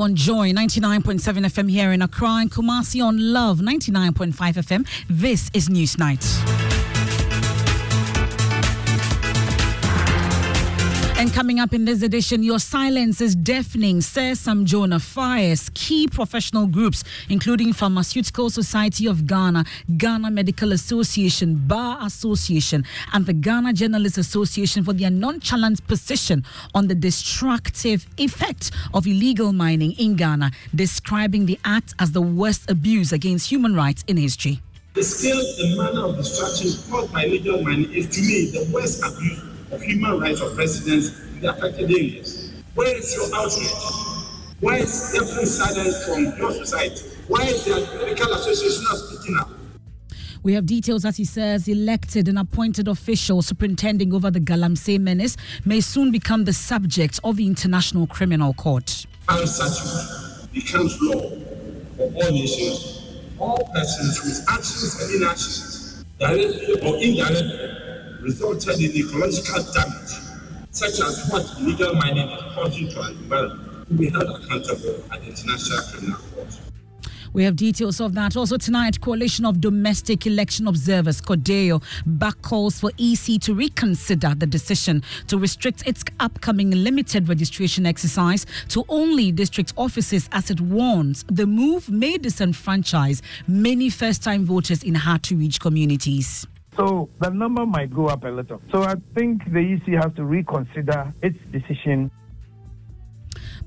On Joy 99.7 FM here in Accra and Kumasi on Love 99.5 FM. This is News And coming up in this edition, your silence is deafening, says Sam Jonah fires key professional groups, including Pharmaceutical Society of Ghana, Ghana Medical Association, Bar Association, and the Ghana Journalists Association for their nonchalant position on the destructive effect of illegal mining in Ghana, describing the act as the worst abuse against human rights in history. The scale and manner of destruction caused by illegal mining is to me the worst abuse of human rights of residents in the affected areas. Where is your outrage? Why is every silence from your society? Why is the medical association not speaking up? We have details as he says elected and appointed officials superintending over the Galamsey menace may soon become the subject of the International Criminal Court. Unsuch becomes law for all nations, all persons whose actions and inactions, directly or indirectly, resulted in ecological damage, such as what illegal mining is causing to our environment, will be held accountable at the International Criminal Court. We have details of that. Also tonight, Coalition of Domestic Election Observers, CODEO, back calls for EC to reconsider the decision to restrict its upcoming limited registration exercise to only district offices as it warns the move may disenfranchise many first-time voters in hard-to-reach communities. So the number might go up a little. So I think the EC has to reconsider its decision.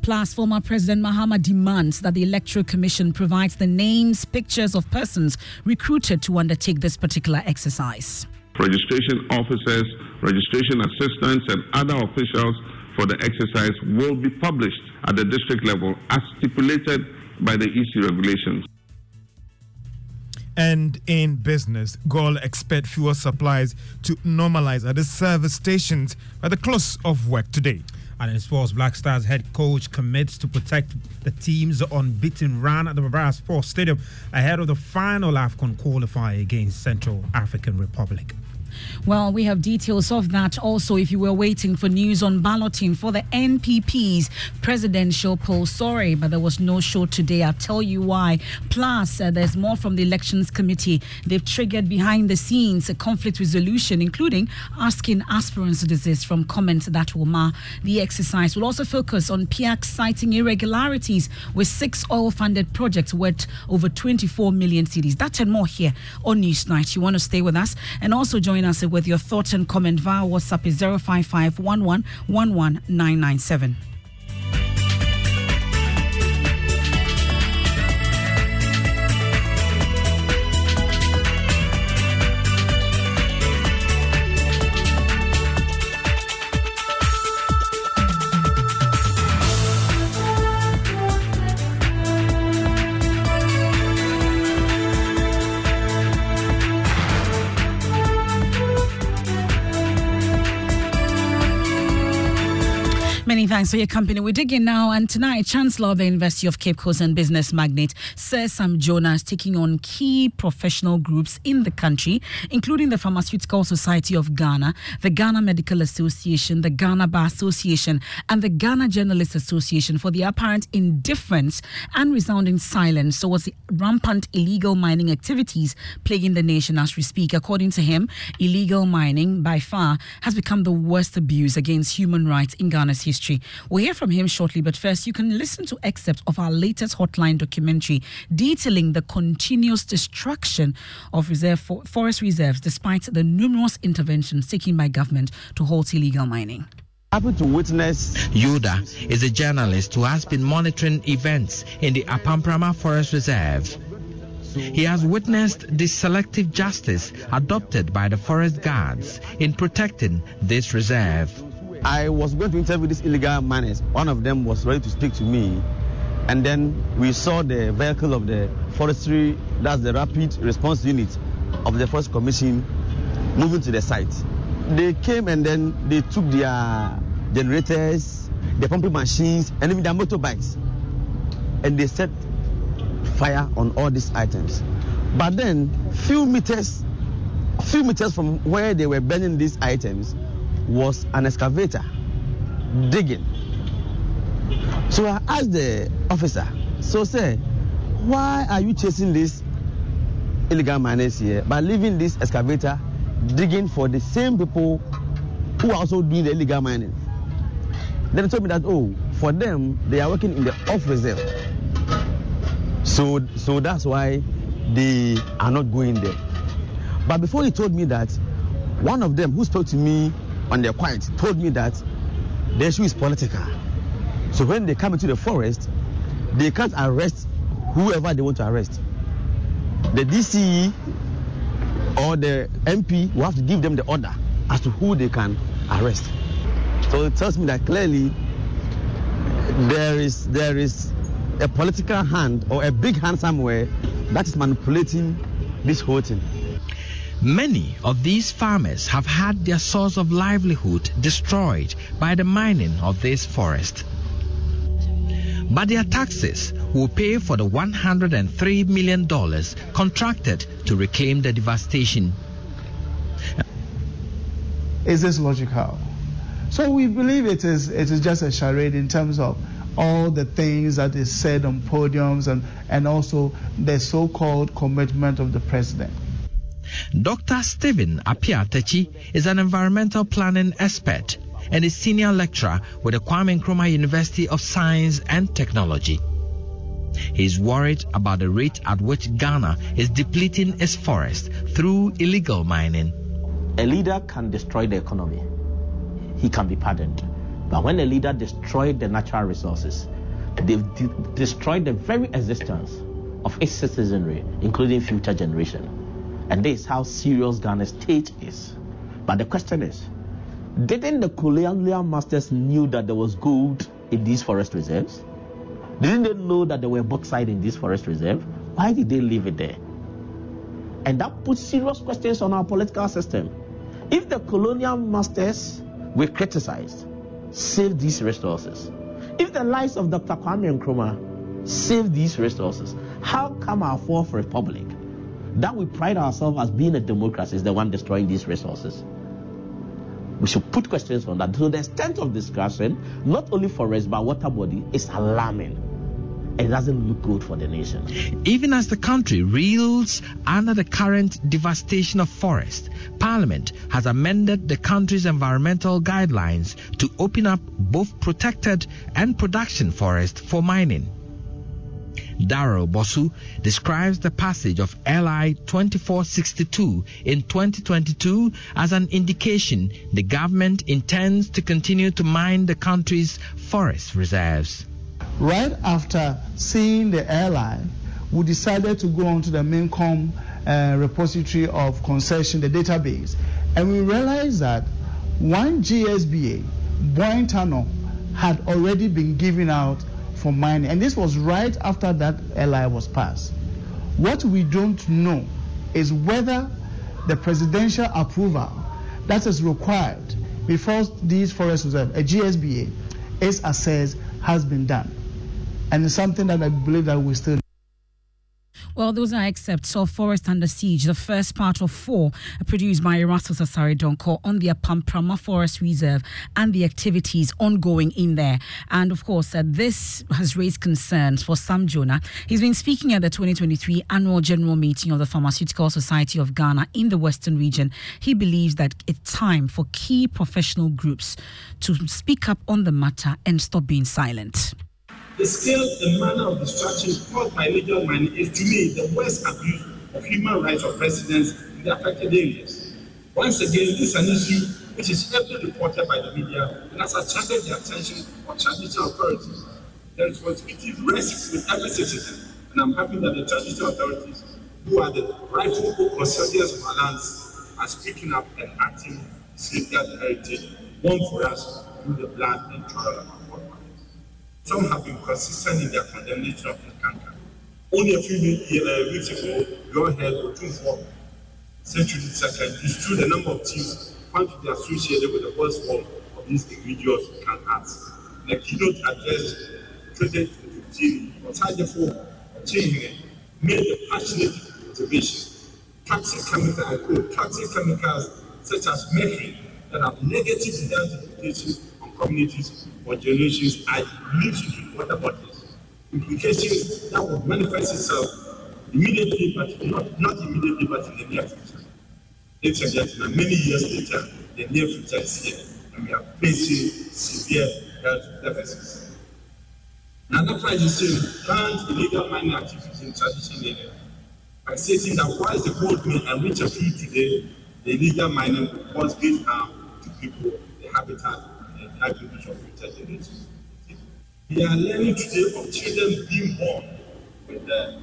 Plus, former President Mahama demands that the Electoral Commission provides the names, pictures of persons recruited to undertake this particular exercise. Registration officers, registration assistants, and other officials for the exercise will be published at the district level as stipulated by the EC regulations. And in business, GOIL expect fuel supplies to normalize at the service stations by the close of work today. And in sports, Black Stars head coach commits to protect the team's unbeaten run at the Baba Yara Sports Stadium ahead of the final AFCON qualifier against Central African Republic. Well, we have details of that also if you were waiting for news on balloting for the NPP's presidential poll. Sorry, but there was no show today. I'll tell you why. Plus, uh, there's more from the Elections Committee. They've triggered behind the scenes a conflict resolution, including asking aspirants to desist from comments that will mar the exercise. We'll also focus on PIAC citing irregularities with six oil funded projects worth over 24 million cedis. That and more here on Newsnight. You want to stay with us and also join us with your thoughts and comment via WhatsApp is 055 Many thanks for your company. We dig in now, and tonight, Chancellor of the University of Cape Coast and business magnate Sir Sam Jonah taking on key professional groups in the country, including the Pharmaceutical Society of Ghana, the Ghana Medical Association, the Ghana Bar Association, and the Ghana Journalists Association for the apparent indifference and resounding silence towards the rampant illegal mining activities plaguing the nation as we speak. According to him, illegal mining by far has become the worst abuse against human rights in Ghana's history. We'll hear from him shortly, but first, you can listen to excerpts of our latest hotline documentary detailing the continuous destruction of reserve for, forest reserves despite the numerous interventions taken by government to halt illegal mining happy to witness. Yuda is a journalist who has been monitoring events in the Apamprama Forest Reserve. He has witnessed the selective justice adopted by the forest guards in protecting this reserve. I was going to interview these illegal miners. One of them was ready to speak to me. And then we saw the vehicle of the forestry, that's the rapid response unit of the Forest Commission, moving to the site. They came and then they took their generators, their pumping machines, and even their motorbikes. And they set fire on all these items. But then, few meters, few meters from where they were burning these items, was an excavator digging. So I asked the officer, so say, why are you chasing these illegal miners here by leaving this excavator digging for the same people who are also doing the illegal mining? Then he told me that, oh, for them, they are working in the off reserve. So, so that's why they are not going there. But before he told me that, one of them who spoke to me on their quiet told me that the issue is political. So when they come into the forest, they can't arrest whoever they want to arrest. The DCE or the MP will have to give them the order as to who they can arrest. So it tells me that clearly there is there is a political hand or a big hand somewhere that is manipulating this whole thing. Many of these farmers have had their source of livelihood destroyed by the mining of this forest. But their taxes will pay for the $103 million contracted to reclaim the devastation. Is this logical? So we believe it is, it is just a charade in terms of all the things that is said on podiums and, and also the so-called commitment of the president. Dr. Stephen Appiah Takyi is an environmental planning expert and a senior lecturer with the Kwame Nkrumah University of Science and Technology. He is worried about the rate at which Ghana is depleting its forest through illegal mining. A leader can destroy the economy. He can be pardoned. But when a leader destroys the natural resources, they've de- destroyed the very existence of its citizenry, including future generations. And this is how serious Ghana's state is. But the question is, didn't the colonial masters knew that there was gold in these forest reserves? Didn't they know that there were bauxite in this forest reserve? Why did they leave it there? And that puts serious questions on our political system. If the colonial masters were criticized save these resources, if the lives of Dr. Kwame Nkrumah save these resources, how come our fourth republic, that we pride ourselves as being a democracy, is the one destroying these resources? We should put questions on that. So the extent of discussion, not only for us but water body, is alarming. It doesn't look good for the nation. Even as the country reels under the current devastation of forest, Parliament has amended the country's environmental guidelines to open up both protected and production forest for mining. Daryl Bosu describes the passage of LI 2462 in 2022 as an indication the government intends to continue to mine the country's forest reserves. Right after seeing the airline, we decided to go onto the MinCom uh, repository of concession, the database, and we realized that one GSBA, Tunnel, had already been given out for mining. And this was right after that LI was passed. What we don't know is whether the presidential approval that is required before these forest reserves, a GSBA, is assessed, has been done. And it's something that I believe that we still well, those are excerpts of Forest Under Siege, the first part of four produced by Erastus Asare Donkor on the Apamprama Forest Reserve and the activities ongoing in there. And of course, uh, this has raised concerns for Sam Jonah. He's been speaking at the 2023 annual general meeting of the Pharmaceutical Society of Ghana in the Western region. He believes that it's time for key professional groups to speak up on the matter and stop being silent. The scale and manner of destruction caused by illegal mining is, to me, the worst abuse of human rights of residents in the affected areas. Once again, this is an issue which is heavily reported by the media and has attracted the attention of traditional authorities. The responsibility rests with every citizen, and I'm happy that the traditional authorities, who are the rightful custodians of our lands, are speaking up and acting to the heritage won for us through the blood and our some have been consistent in their condemnation of Nkanka. Only a few weeks ago, your head Otumfuo, Century Second, dispute the number of chiefs found to be associated with the worst form of these egregious can acts. The keynote address 2015 was Hajefo Chinhe made a passionate observation. Toxic chemicals, I quote, toxic chemicals such as mercury that have negative implications on communities for generations are linked to water bodies. Implications that will manifest itself immediately, but not, not immediately, but in the near future. Ladies and gentlemen, many years later, the near future is here, and we are facing severe health deficits. Another is banned illegal mining activities in traditional areas by stating that whilst the gold may enrich a few today, the illegal mining will cause great harm to people, the habitat, attributes of future We are learning today of children being born with the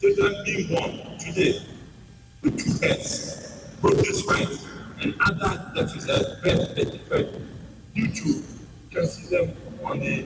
children being born today with two heads, broken spines, and other deficits, birth defects due to calcium on the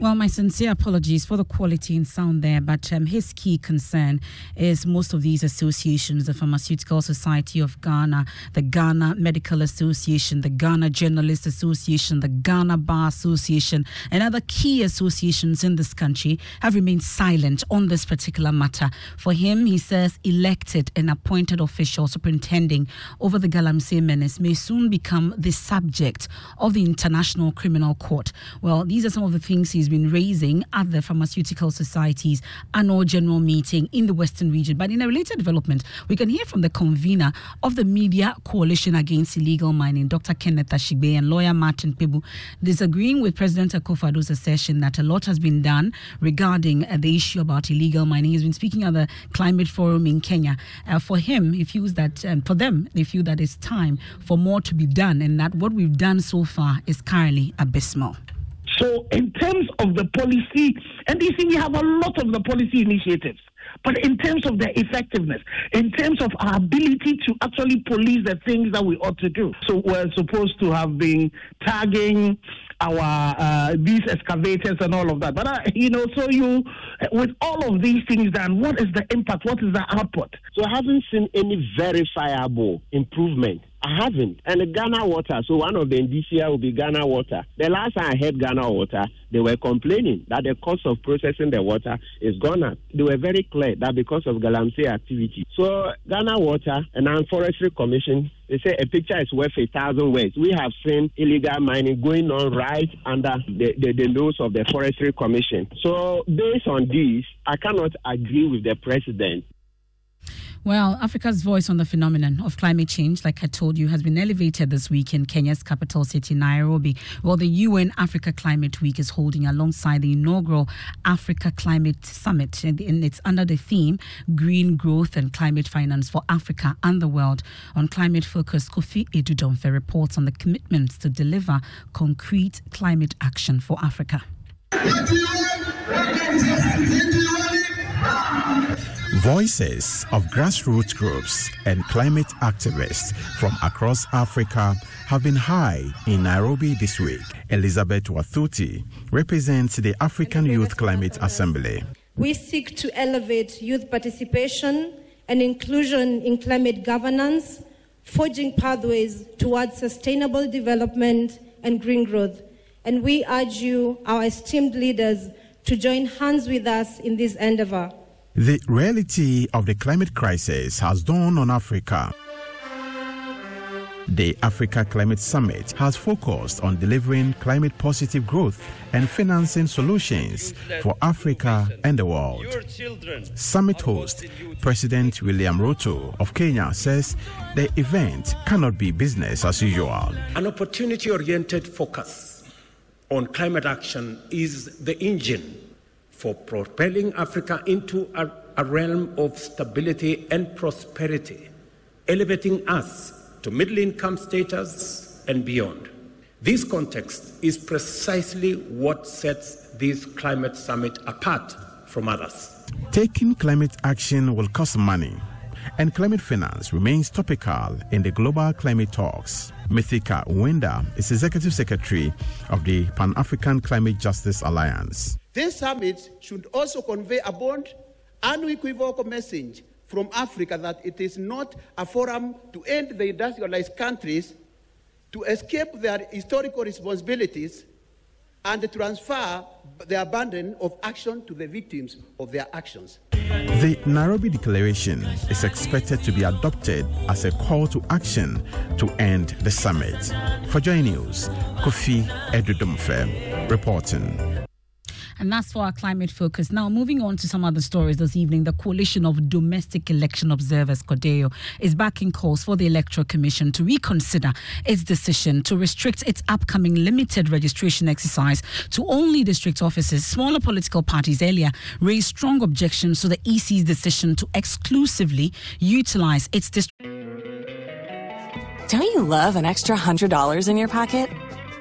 well, my sincere apologies for the quality and sound there, but um, his key concern is most of these associations, the Pharmaceutical Society of Ghana, the Ghana Medical Association, the Ghana Journalists Association, the Ghana Bar Association, and other key associations in this country have remained silent on this particular matter. For him, he says elected and appointed official superintending over the Galamsey menace may soon become the subject of the International Criminal Court. Well, these are some of the things he's been raising at the Pharmaceutical Society's annual general meeting in the Western region. But in a related development, we can hear from the convener of the Media Coalition Against Illegal Mining, Dr. Kenneth Ashigbey, and lawyer Martin Kpebu, disagreeing with President Akufo-Addo's assertion that a lot has been done regarding uh, the issue about illegal mining. He's been speaking at the Climate Forum in Kenya. Uh, for him, he feels that, um, for them, they feel that it's time for more to be done and that what we've done so far is currently abysmal. So, in terms of the policy, and you see, we have a lot of the policy initiatives. But in terms of their effectiveness, in terms of our ability to actually police the things that we ought to do. So we're supposed to have been tagging our uh, these excavators and all of that. But uh, you know, so you with all of these things done, what is the impact? What is the output? So I haven't seen any verifiable improvement I haven't. And Ghana Water, so one of the indicia will be Ghana Water. The last time I heard Ghana Water, they were complaining that the cost of processing the water is gone up. They were very clear that because of Galamsey activity. So Ghana Water and our Forestry Commission, they say a picture is worth a thousand words. We have seen illegal mining going on right under the, the, the nose of the Forestry Commission. So based on this, I cannot agree with the president. Well, Africa's voice on the phenomenon of climate change, like I told you, has been elevated this week in Kenya's capital city, Nairobi. Well, the UN Africa Climate Week is holding alongside the inaugural Africa Climate Summit, and it's under the theme Green Growth and Climate Finance for Africa and the World. On climate focus, Kofi Adu Domfeh reports on the commitments to deliver concrete climate action for Africa. Voices of grassroots groups and climate activists from across Africa have been high in Nairobi this week. Elizabeth Wathuti represents the African Youth Climate Assembly. We seek to elevate youth participation and inclusion in climate governance, forging pathways towards sustainable development and green growth. And we urge you, our esteemed leaders, to join hands with us in this endeavor. The reality of the climate crisis has dawned on Africa. The Africa Climate Summit has focused on delivering climate positive growth and financing solutions for Africa and the world. Summit host President William Ruto of Kenya says the event cannot be business as usual. An opportunity oriented focus on climate action is the engine for propelling Africa into a, a realm of stability and prosperity, elevating us to middle income status and beyond. This context is precisely what sets this climate summit apart from others. Taking climate action will cost money, and climate finance remains topical in the global climate talks. Mithika Mwenda is Executive Secretary of the Pan African Climate Justice Alliance. This summit should also convey a bold, unequivocal message from Africa that it is not a forum to end the industrialized countries, to escape their historical responsibilities, and transfer the burden of action to the victims of their actions. The Nairobi Declaration is expected to be adopted as a call to action to end the summit. For Joy News, Kofi Adu Domfeh reporting. And that's for our climate focus. Now, moving on to some other stories this evening, the Coalition of Domestic Election Observers, CODEO, is backing calls for the Electoral Commission to reconsider its decision to restrict its upcoming limited registration exercise to only district offices. Smaller political parties earlier raised strong objections to the EC's decision to exclusively utilize its district. Don't you love an extra $100 in your pocket?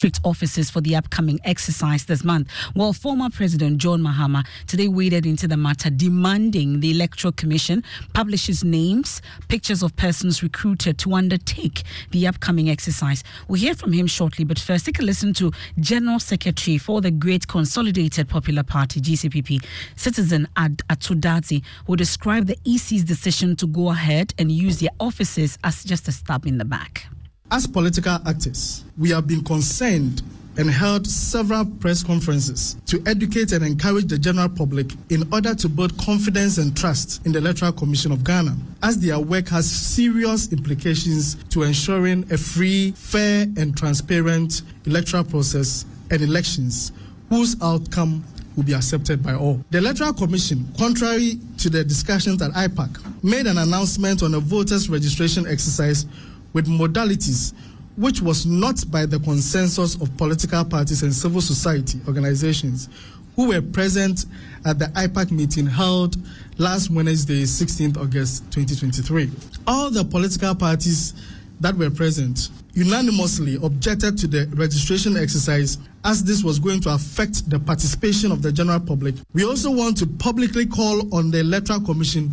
district offices for the upcoming exercise this month. Well, former President John Mahama today waded into the matter, demanding the Electoral Commission publishes names, pictures of persons recruited to undertake the upcoming exercise. We'll hear from him shortly, but first, take a listen to General Secretary for the Great Consolidated Popular Party, GCPP, Citizen Ad Atudadzi, who described the EC's decision to go ahead and use their offices as just a stab in the back. As political actors, we have been concerned and held several press conferences to educate and encourage the general public in order to build confidence and trust in the Electoral Commission of Ghana, as their work has serious implications to ensuring a free, fair, and transparent electoral process and elections whose outcome will be accepted by all. The Electoral Commission, contrary to the discussions at IPAC, made an announcement on a voters registration exercise with modalities which was not by the consensus of political parties and civil society organizations who were present at the IPAC meeting held last Wednesday, 16th August 2023. All the political parties that were present unanimously objected to the registration exercise as this was going to affect the participation of the general public. We also want to publicly call on the Electoral Commission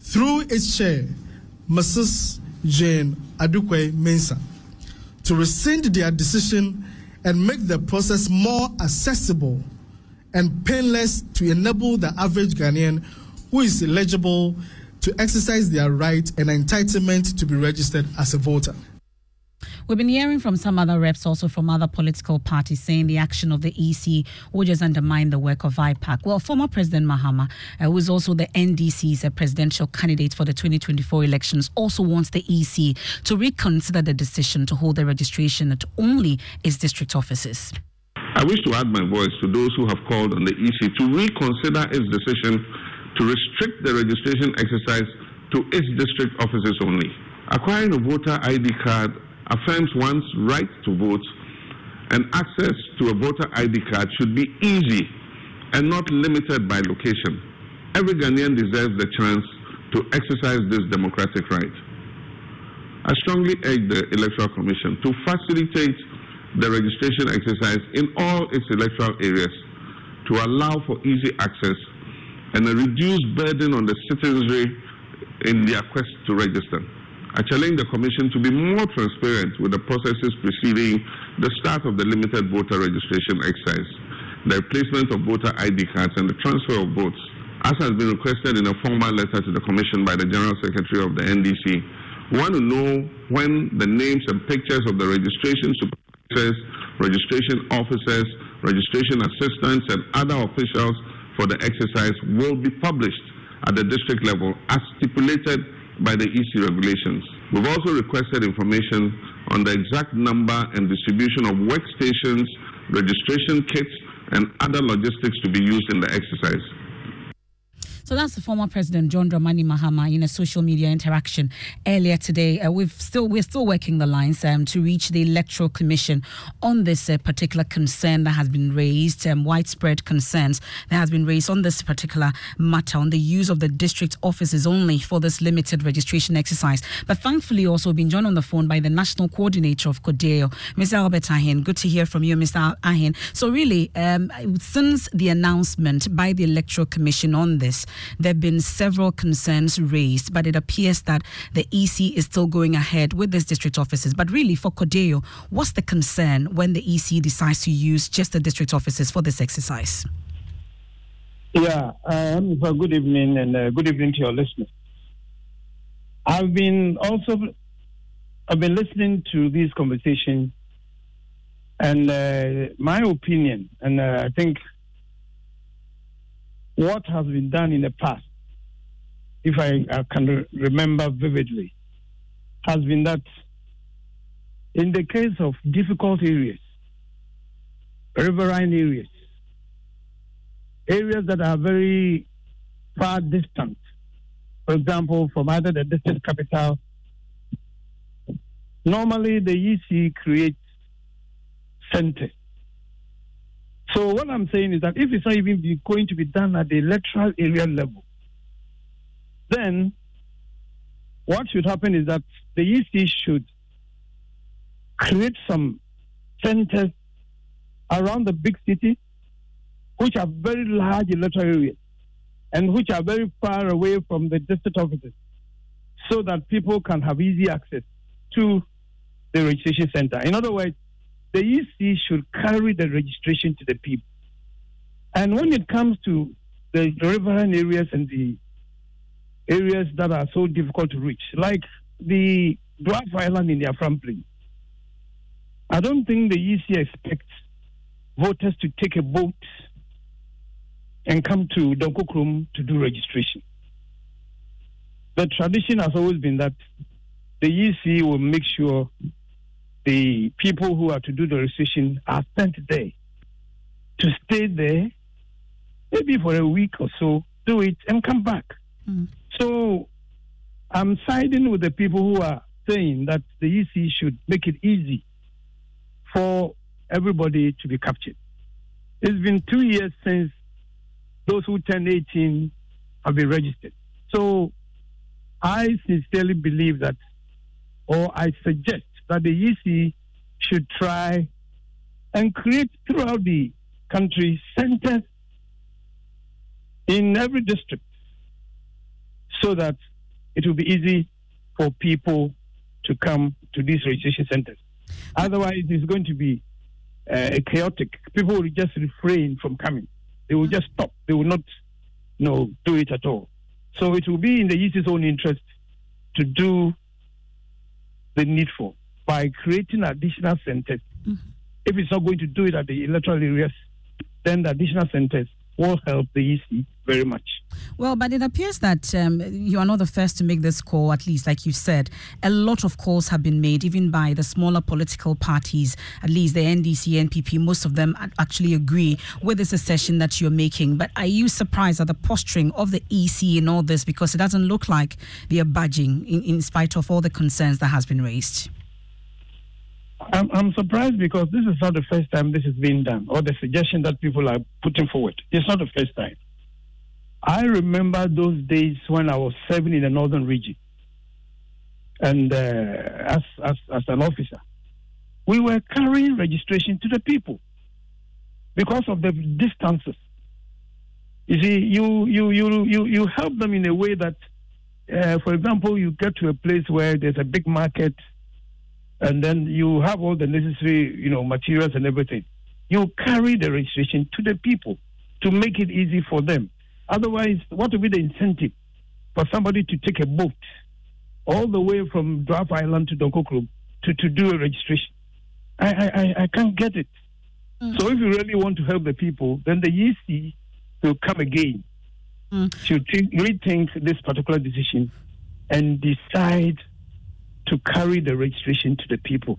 through its chair, Mrs. Jane Adukwei Mensa to rescind their decision and make the process more accessible and painless to enable the average Ghanaian who is eligible to exercise their right and entitlement to be registered as a voter. We've been hearing from some other reps, also from other political parties, saying the action of the EC will just undermine the work of IPAC. Well, former President Mahama, uh, who is also the NDC's uh, presidential candidate for the 2024 elections, also wants the EC to reconsider the decision to hold the registration at only its district offices. I wish to add my voice to those who have called on the EC to reconsider its decision to restrict the registration exercise to its district offices only. Acquiring a voter ID card affirms one's right to vote, and access to a voter ID card should be easy and not limited by location. Every Ghanaian deserves the chance to exercise this democratic right. I strongly urge the Electoral Commission to facilitate the registration exercise in all its electoral areas to allow for easy access and a reduced burden on the citizenry in their quest to register. I challenge the Commission to be more transparent with the processes preceding the start of the limited voter registration exercise, the replacement of voter ID cards, and the transfer of votes, as has been requested in a formal letter to the Commission by the General Secretary of the NDC. We want to know when the names and pictures of the registration supervisors, registration officers, registration assistants, and other officials for the exercise will be published at the district level as stipulated by the EC regulations. We've also requested information on the exact number and distribution of workstations, registration kits, and other logistics to be used in the exercise. So that's the former president John Dramani Mahama in a social media interaction earlier today. Uh, we've still we're still working the lines um, to reach the electoral commission on this uh, particular concern that has been raised, um, widespread concerns that has been raised on this particular matter on the use of the district offices only for this limited registration exercise. But thankfully, also been joined on the phone by the national coordinator of CODEO, Mr. Albert Arhin. Good to hear from you, Mr. Arhin. So really, um, since the announcement by the electoral commission on this there have been several concerns raised, but it appears that the EC is still going ahead with these district offices. But really, for CODEO, what's the concern when the EC decides to use just the district offices for this exercise? Yeah, um, so good evening and uh, good evening to your listeners. I've been also I've been listening to these conversations, and uh, my opinion, and uh, I think what has been done in the past, if I, I can re- remember vividly, has been that in the case of difficult areas, riverine areas, areas that are very far distant, for example, from either the district capital, normally the EC creates centers. So what I'm saying is that if it's not even going to be done at the electoral area level, then what should happen is that the EC should create some centers around the big city, which are very large electoral areas and which are very far away from the district offices, so that people can have easy access to the registration center. In other words, the EC should carry the registration to the people. And when it comes to the riverine areas and the areas that are so difficult to reach, like the Dwarf Island in the Afram Plain, I don't think the EC expects voters to take a boat and come to Donko to do registration. The tradition has always been that the EC will make sure the people who are to do the registration are sent there to stay there, maybe for a week or so, do it and come back. Mm. So I'm siding with the people who are saying that the EC should make it easy for everybody to be captured. It's been two years since those who turn 18 have been registered. So I sincerely believe that, or I suggest that the EC should try and create throughout the country centers in every district so that it will be easy for people to come to these registration centers. Otherwise, it's going to be uh, chaotic. People will just refrain from coming. They will just stop. They will not, you know, do it at all. So it will be in the EC's own interest to do the needful by creating additional centers. Mm-hmm. If it's not going to do it at the electoral areas, then the additional centers will help the EC very much. Well, but it appears that um, you are not the first to make this call, at least, like you said. A lot of calls have been made, even by the smaller political parties, at least the NDC, NPP, most of them actually agree with this assertion that you're making. But are you surprised at the posturing of the EC in all this? Because it doesn't look like they are budging in, in spite of all the concerns that has been raised. I'm, I'm surprised because this is not the first time this is being done, or the suggestion that people are putting forward. It's not the first time. I remember those days when I was serving in the northern region, and uh, as, as as an officer, we were carrying registration to the people because of the distances. You see, you you you you you help them in a way that, uh, for example, you get to a place where there's a big market and then you have all the necessary, you know, materials and everything. You carry the registration to the people to make it easy for them. Otherwise, what will be the incentive for somebody to take a boat all the way from Dwarf Island to Donko to, to do a registration? I, I, I can't get it. Mm. So if you really want to help the people, then the EC will come again mm. to rethink this particular decision and decide to carry the registration to the people.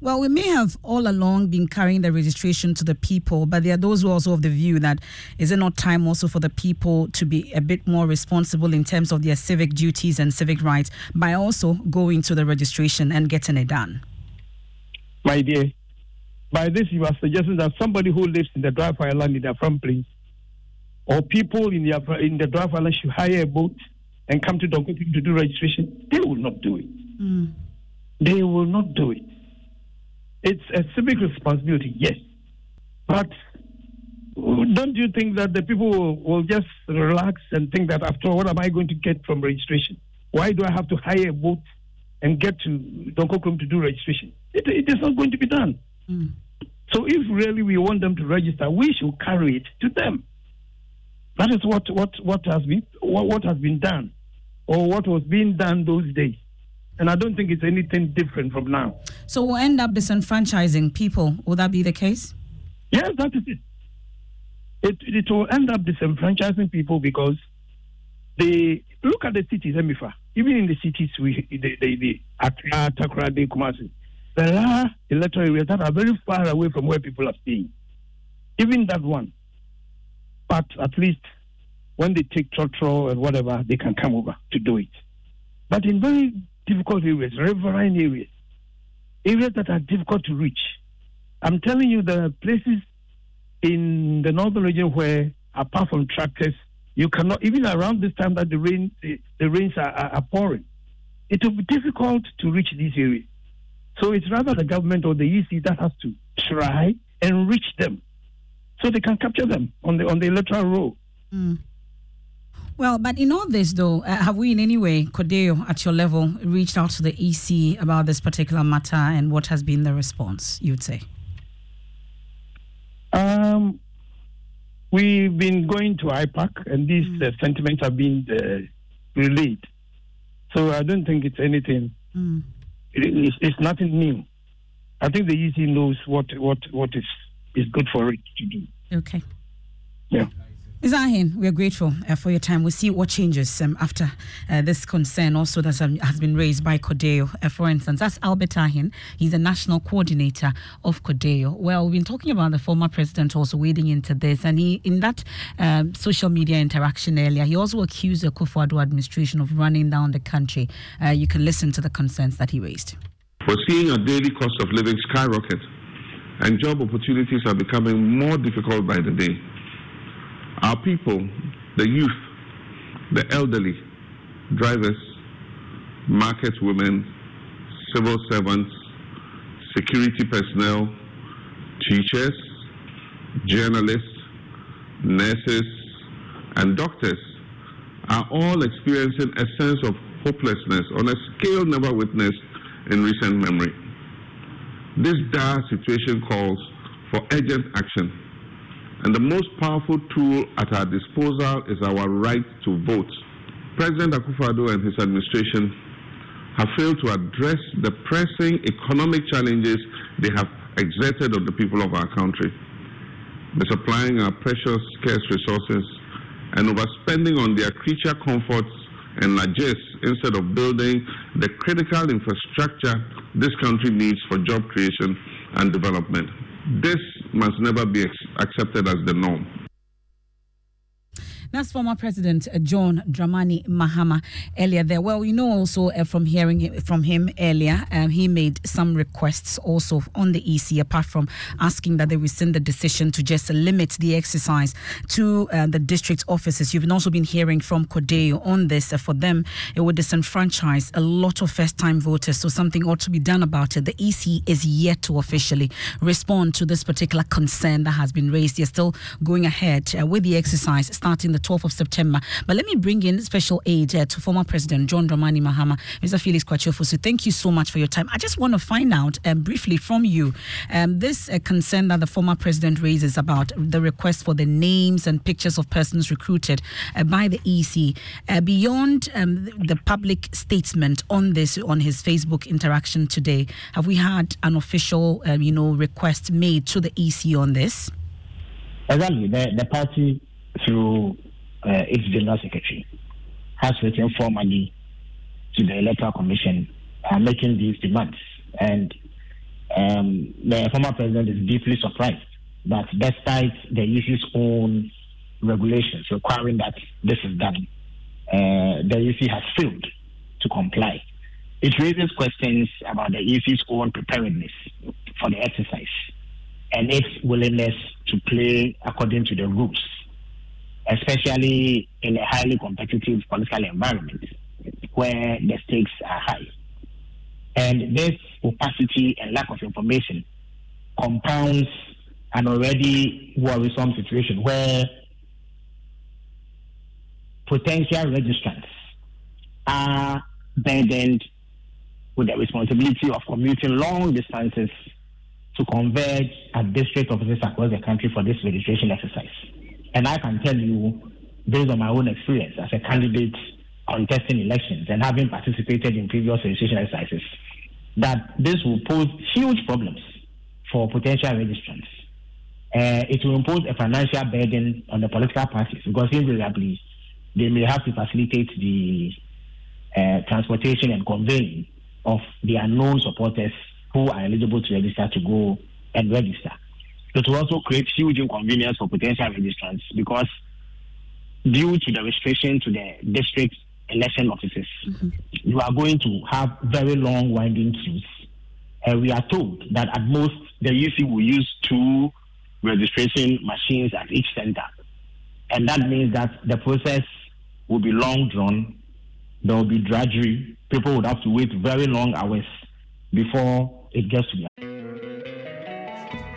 Well, we may have all along been carrying the registration to the people, but there are those who are also of the view that is it not time also for the people to be a bit more responsible in terms of their civic duties and civic rights by also going to the registration and getting it done? My dear, by this you are suggesting that somebody who lives in the Dwarf Island in their front place, or people in the in the Dwarf Island should hire a boat and come to Donko to do registration. They will not do it. Mm. They will not do it. It's a civic responsibility, yes. But don't you think that the people will, will, just relax and think that after all, what am I going to get from registration? Why do I have to hire a boat and get to Donkorkrom to do registration? It, it is not going to be done. Mm. So if really we want them to register, we should carry it to them. That is what, what, what has been what, what has been done, or what was being done those days. And I don't think it's anything different from now. So we'll end up disenfranchising people. Will that be the case? Yes, that is it. It, it will end up disenfranchising people because they look at the cities, Emifa. Even in the cities, we the the, the Accra, Takra, Kumasi, there are electoral areas that are very far away from where people are staying. Even that one, But at least when they take trotro and whatever, they can come over to do it. But in very difficult areas, riverine areas, areas that are difficult to reach, I'm telling you, there are places in the northern region where, apart from tractors, you cannot even around this time that the rain the, the rains are, are, pouring. It will be difficult to reach these areas. So it's rather the government or the EC that has to try and reach them, so they can capture them on the on the electoral roll. Mm. Well, but in all this, though, uh, have we in any way, CODEO, at your level, reached out to the EC about this particular matter and what has been the response, you'd say? Um, we've been going to IPAC, and these mm. uh, sentiments have been uh, relayed. So I don't think it's anything. Mm. It, it's, it's, nothing new. I think the EC knows what what what is is good for it to do. Okay. Yeah. Ms. Arhin, we are grateful uh, for your time. We'll see what changes um, after uh, this concern also that um, has been raised by CODEO. Uh, for instance, that's Albert Arhin. He's the national coordinator of CODEO. Well, we've been talking about the former president also wading into this, and he, in that um, social media interaction earlier, he also accused the Kufuor administration of running down the country. Uh, you can listen to the concerns that he raised. We're seeing a daily cost of living skyrocket, and job opportunities are becoming more difficult by the day. Our people, the youth, the elderly, drivers, market women, civil servants, security personnel, teachers, journalists, nurses, and doctors are all experiencing a sense of hopelessness on a scale never witnessed in recent memory. This dire situation calls for urgent action and the most powerful tool at our disposal is our right to vote. President Akufo-Addo and his administration have failed to address the pressing economic challenges they have exerted on the people of our country. Misapplying our precious, scarce resources and overspending on their creature comforts and largesse instead of building the critical infrastructure this country needs for job creation and development. This must never be accepted as the norm. That's former President John Dramani Mahama earlier there. Well, you know also uh, from hearing from him earlier, um, he made some requests also on the EC, apart from asking that they rescind the decision to just limit the exercise to uh, the district offices. You've also been hearing from CODEO on this. Uh, for them, it would disenfranchise a lot of first time voters, so something ought to be done about it. The EC is yet to officially respond to this particular concern that has been raised. They're still going ahead uh, with the exercise starting the 12th of September. But let me bring in special aide uh, to former President John Dramani Mahama, Mr. Felix Kwakye-Ofosu. Thank you so much for your time. I just want to find out um, briefly from you um, this uh, concern that the former president raises about the request for the names and pictures of persons recruited uh, by the EC. Uh, beyond um, the public statement on this on his Facebook interaction today, have we had an official, um, you know, request made to the EC on this? Exactly. The, the party through uh, its general secretary has written formally to the electoral commission uh, making these demands. And um, the former president is deeply surprised that despite the EC's own regulations requiring that this is done, uh, the EC has failed to comply. It raises questions about the EC's own preparedness for the exercise and its willingness to play according to the rules especially in a highly competitive political environment where the stakes are high. And this opacity and lack of information compounds an already worrisome situation where potential registrants are burdened with the responsibility of commuting long distances to converge at district offices across the country for this registration exercise. And I can tell you, based on my own experience as a candidate contesting elections and having participated in previous registration exercises, that this will pose huge problems for potential registrants. Uh, it will impose a financial burden on the political parties because invariably they may have to facilitate the uh, transportation and conveying of the unknown supporters who are eligible to register to go and register. It will also create huge inconvenience for potential registrants because due to the restriction to the district election offices, mm-hmm. you are going to have very long winding queues. And we are told that at most the EC will use two registration machines at each center. And that means that the process will be long drawn. There will be drudgery. People would have to wait very long hours before it gets to the.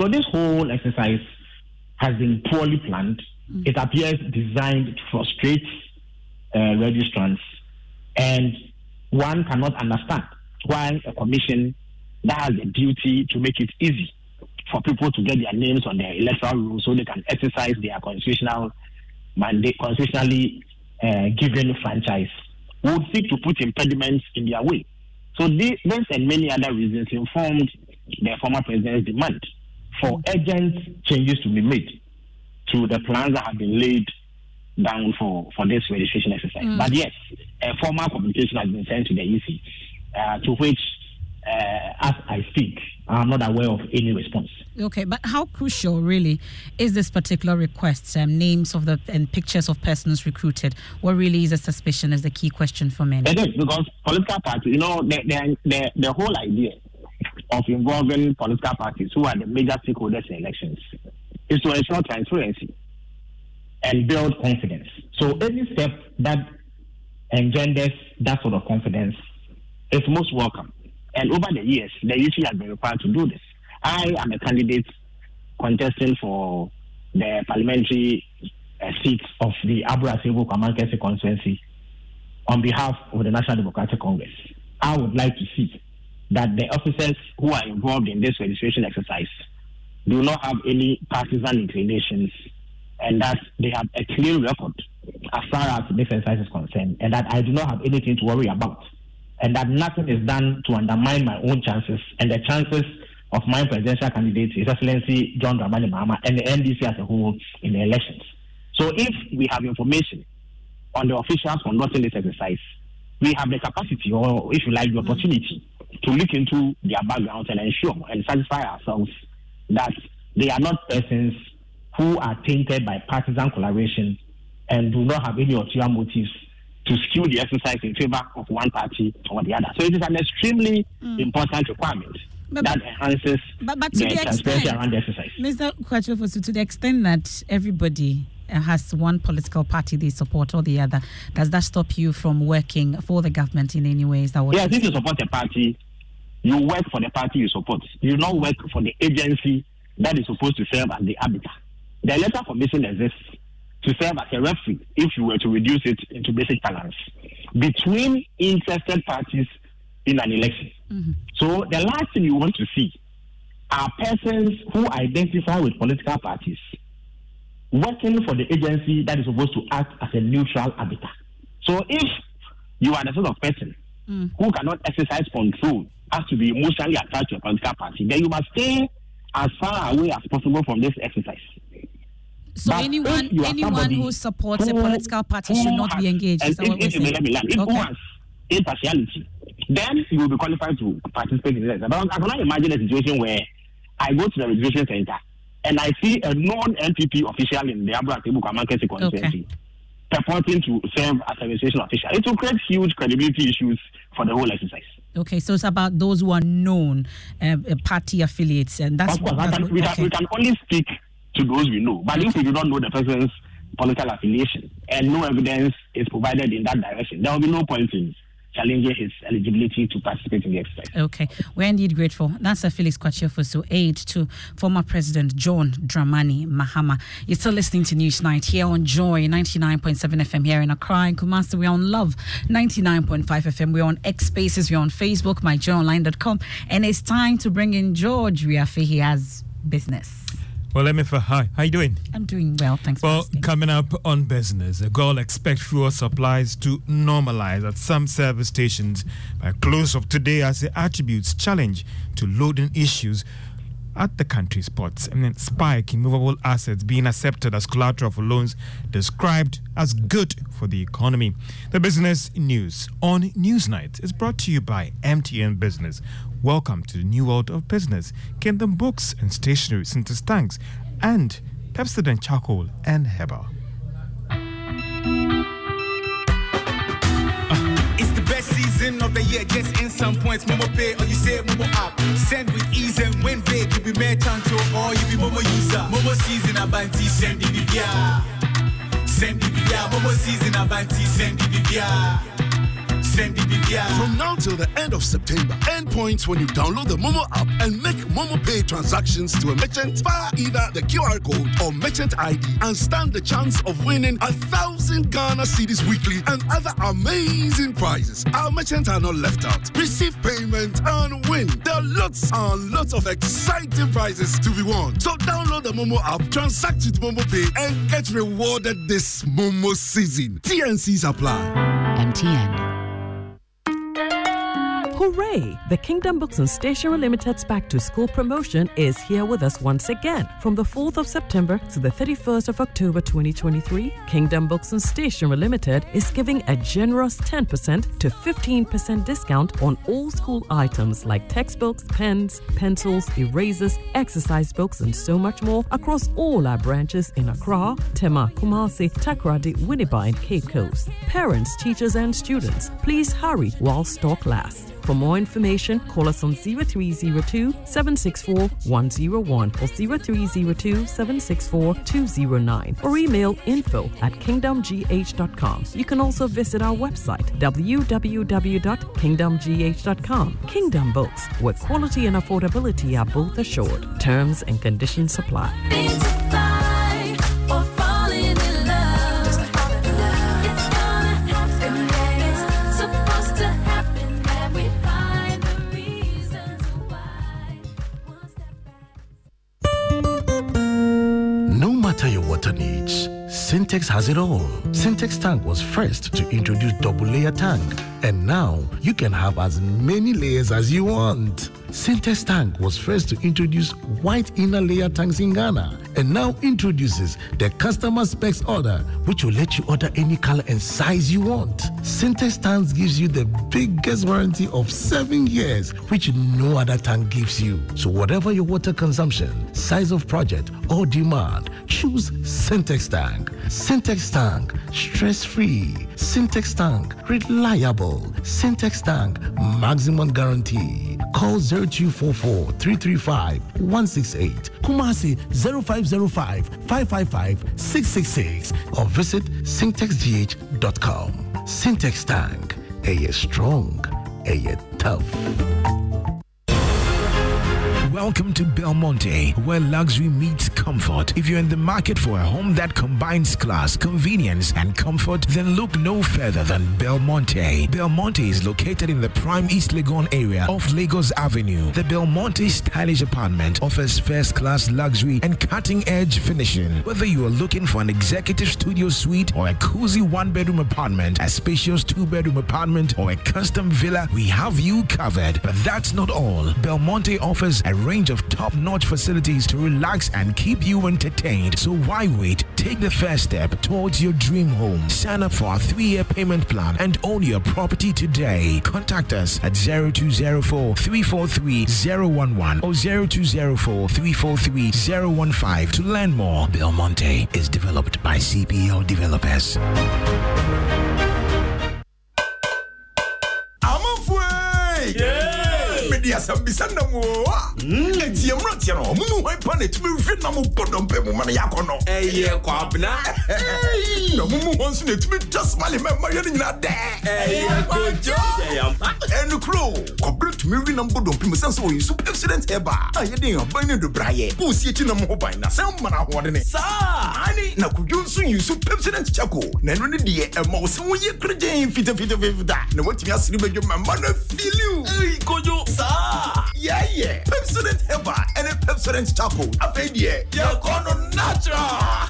So this whole exercise has been poorly planned Mm. It appears designed to frustrate uh, registrants, and one cannot understand why a commission that has a duty to make it easy for people to get their names on the electoral roll so they can exercise their constitutional mandate, constitutionally uh, given franchise, would seek to put impediments in their way. So this, this and many other reasons informed the former president's demand for urgent changes to be made to the plans that have been laid down for, for this registration exercise. Mm. But yes, a formal communication has been sent to the EC, uh, to which, uh, as I speak, I'm not aware of any response. Okay, but how crucial really is this particular request? Um, names of the and pictures of persons recruited. What really is a suspicion is the key question for many. It is because political parties, you know, the, the, the, the whole idea of involving political parties who are the major stakeholders in elections is to ensure transparency and build confidence. So any step that engenders that sort of confidence is most welcome. And over the years, the EC has been required to do this. I am a candidate contesting for the parliamentary uh, seat of the Abura Asebu Kwamankese constituency on behalf of the National Democratic Congress. I would like to see that the officers who are involved in this registration exercise do not have any partisan inclinations and that they have a clear record as far as this exercise is concerned, and that I do not have anything to worry about, and that nothing is done to undermine my own chances and the chances of my presidential candidate, His Excellency John Dramani Mahama, and the NDC as a whole in the elections. So, if we have information on the officials conducting this exercise, we have the capacity, or if you like, the opportunity to look into their backgrounds and ensure and satisfy ourselves that they are not persons who are tainted by partisan collaboration and do not have any ulterior motives to skew the exercise in favor of one party or the other. So it is an extremely mm. important requirement. But, that enhances but, but the, the transparency around the exercise. Mr. Kwakye-Ofosu, to the extent that everybody has one political party they support or the other, does that stop you from working for the government in any ways? That yes, if you support a party, you work for the party you support. You do not work for the agency that is supposed to serve as the arbiter. The electoral commission exists to serve as a referee, if you were to reduce it into basic balance, between interested parties in an election. Mm-hmm. So the last thing you want to see are persons who identify with political parties working for the agency that is supposed to act as a neutral arbiter. So if you are the sort of person mm. who cannot exercise control has to be emotionally attached to a political party, then you must stay as far away as possible from this exercise. So but anyone anyone who supports who, a political party should not has, be engaged. Is if, if, if, if okay. who has impartiality, then you will be qualified to participate in this. But I cannot imagine a situation where I go to the registration center and I see a non-NPP official in the Abura Asebu Kwamankese constituency. Okay purporting to serve as a registration official. It will create huge credibility issues for the whole exercise. Okay, so it's about those who are known uh, party affiliates, and that's of course. That's can, we, okay. can, we can only speak to those we know, but okay. if we do not know the person's political affiliation and no evidence is provided in that direction, there will be no point in challenging his eligibility to participate in the exercise. Okay, we're indeed grateful. That's a Felix Kwakye-Ofosu, aide to former President John Dramani Mahama. You're still listening to Newsnight here on Joy 99.7 FM here in Accra and Kumasi. We're on Love 99.5 FM. We're on X Spaces. We're on Facebook, myjoyonline.com. And it's time to bring in George Wiafe. He has business. Well, Emifa, hi. How you doing? I'm doing well, thanks well, coming up on business, GOIL expect fuel supplies to normalize at some service stations by close of today as it attributes challenge to loading issues at the country's ports and then spike in movable assets being accepted as collateral for loans described as good for the economy. The business news on Newsnight is brought to you by MTN Business. Welcome to the new world of business. Kingdom Books and Stationery, Syntex Tanks, and Pepsodent Charcoal and Herbal. Uh, it's the best season of the year. Just in some points, Momo Pay or you say Momo app. Send with ease and win big. You be merchant you be Momo user. Momo season send the Send the Momo season send the from now till the end of September, end points when you download the Momo app and make Momo Pay transactions to a merchant via either the QR code or merchant ID and stand the chance of winning a thousand Ghana cedis weekly and other amazing prizes. Our merchants are not left out. Receive payment and win. There are lots and lots of exciting prizes to be won. So download the Momo app, transact with Momo Pay, and get rewarded this Momo season. TNCs apply. MTN. Hooray! The Kingdom Books and Stationery Limited's Back to School promotion is here with us once again. From the 4th of September to the 31st of October 2023, Kingdom Books and Stationery Limited is giving a generous 10% to 15% discount on all school items like textbooks, pens, pencils, erasers, exercise books, and so much more across all our branches in Accra, Tema, Kumasi, Takoradi, Winneba, and Cape Coast. Parents, teachers, and students, please hurry while stock lasts. For more information, call us on 0302 764 101 or 0302 764 209 or email info at kingdomgh.com. You can also visit our website www.kingdomgh.com. Kingdom Books, where quality and affordability are both assured. Terms and conditions apply. Water needs, Syntex has it all. Syntex Tank was first to introduce double layer tank, and now you can have as many layers as you want. Syntex Tank was first to introduce white inner layer tanks in Ghana and now introduces the customer specs order, which will let you order any color and size you want. Syntex Tanks gives you the biggest warranty of seven years, which no other tank gives you. So, whatever your water consumption, size of project, or demand, choose Syntex Tank. Syntex Tank, stress free. Syntex Tank, reliable. Syntex Tank, maximum guarantee. Call 0244 335 168. Kumasi 0505 555 666 or visit syntexgh.com. Syntex Tank, a strong, a tough. Welcome to Belmonte, where luxury meets comfort. If you're in the market for a home that combines class, convenience, and comfort, then look no further than Belmonte. Belmonte is located in the prime East Legon area of Lagos Avenue. The Belmonte stylish apartment offers first class luxury and cutting edge finishing. Whether you are looking for an executive studio suite or a cozy one bedroom apartment, a spacious two bedroom apartment, or a custom villa, we have you covered. But that's not all. Belmonte offers a range of top notch facilities to relax and keep you entertained. So why wait? Take the first step towards your dream home. Sign up for our three year payment plan and own your property today. Contact us at 0204 343 011 or 0204 343 015 to learn more. Belmonte is developed by CPL Developers. Mede asɛm bisa nam o. A ɛtiɛ mmeranteɛ no ɔmo mu hwan pa na ɛtumi hwe nam bɔ dɔmpɛ mu ma no yɛakɔ no. Ɛyɛ kwabena. Na ɔmo mu hɔ nso na ɛtumi twa somale ma mmareɛ no nyinaa dɛ. Ɛyɛ kɔdwo ɛno kuro kɔberɛ tumi hwe nam bɔ dɔmpɛ mu sɛn sɛ ɔyɛ so accident ɛba a yɛde aban no dobraeɛ bɔɔsi akyi nam ho ban na sɛ ma no ahoɔdene saa ane na kodwo nso yi so pepsident kyako na ɛno ne deɛ ɛma wo sɛ woyɛ koragyen fitafitafita na woatumi asere bɛdwo ma mma no afiliw kodwo saa yeah. Pepsodent Heba a Pepsodent Charcoal. Afei deɛ, yɛkɔ no natural.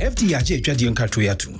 FDAJ Twadion Katoyatu.